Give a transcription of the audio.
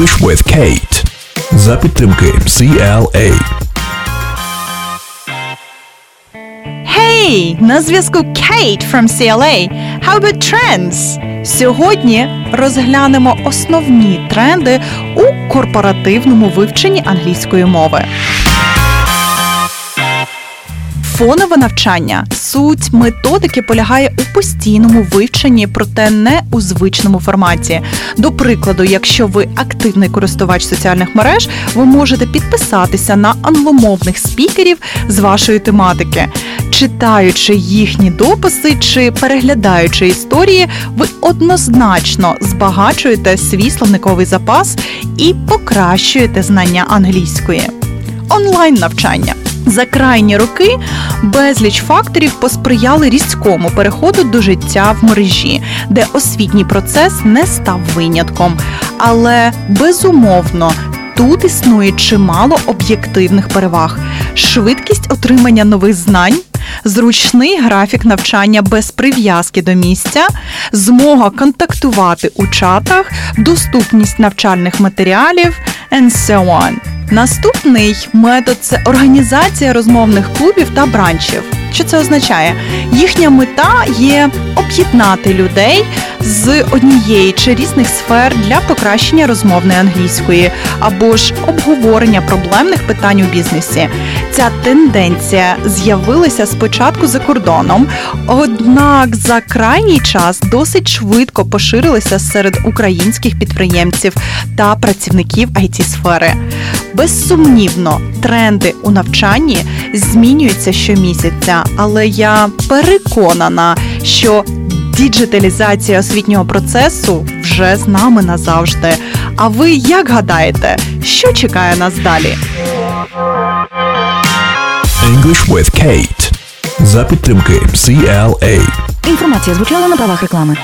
English with Kate. За підтримки CLA. Hey! На зв'язку Kate from CLA. How about trends? Сьогодні розглянемо основні тренди у корпоративному вивченні англійської мови. Фонове навчання суть методики полягає у постійному вивченні, проте не у звичному форматі. До прикладу, якщо ви активний користувач соціальних мереж, ви можете підписатися на англомовних спікерів з вашої тематики. Читаючи їхні дописи чи переглядаючи історії, ви однозначно збагачуєте свій словниковий запас і покращуєте знання англійської. Онлайн навчання. За крайні роки безліч факторів посприяли різкому переходу до життя в мережі, де освітній процес не став винятком. Але безумовно тут існує чимало об'єктивних переваг: швидкість отримання нових знань. Зручний графік навчання без прив'язки до місця, змога контактувати у чатах, доступність навчальних матеріалів and so on. Наступний метод це організація розмовних клубів та бранчів. Що це означає? Їхня мета є об'єднати людей з однієї чи різних сфер для покращення розмовної англійської або ж обговорення проблемних питань у бізнесі. Ця тенденція з'явилася спочатку за кордоном, однак за крайній час досить швидко поширилася серед українських підприємців та працівників it сфери. Безсумнівно, тренди у навчанні змінюються щомісяця, але я переконана, що діджиталізація освітнього процесу вже з нами назавжди. А ви як гадаєте, що чекає нас далі? English with Kate. За підтримки CLA. Інформація звучала на правах реклами.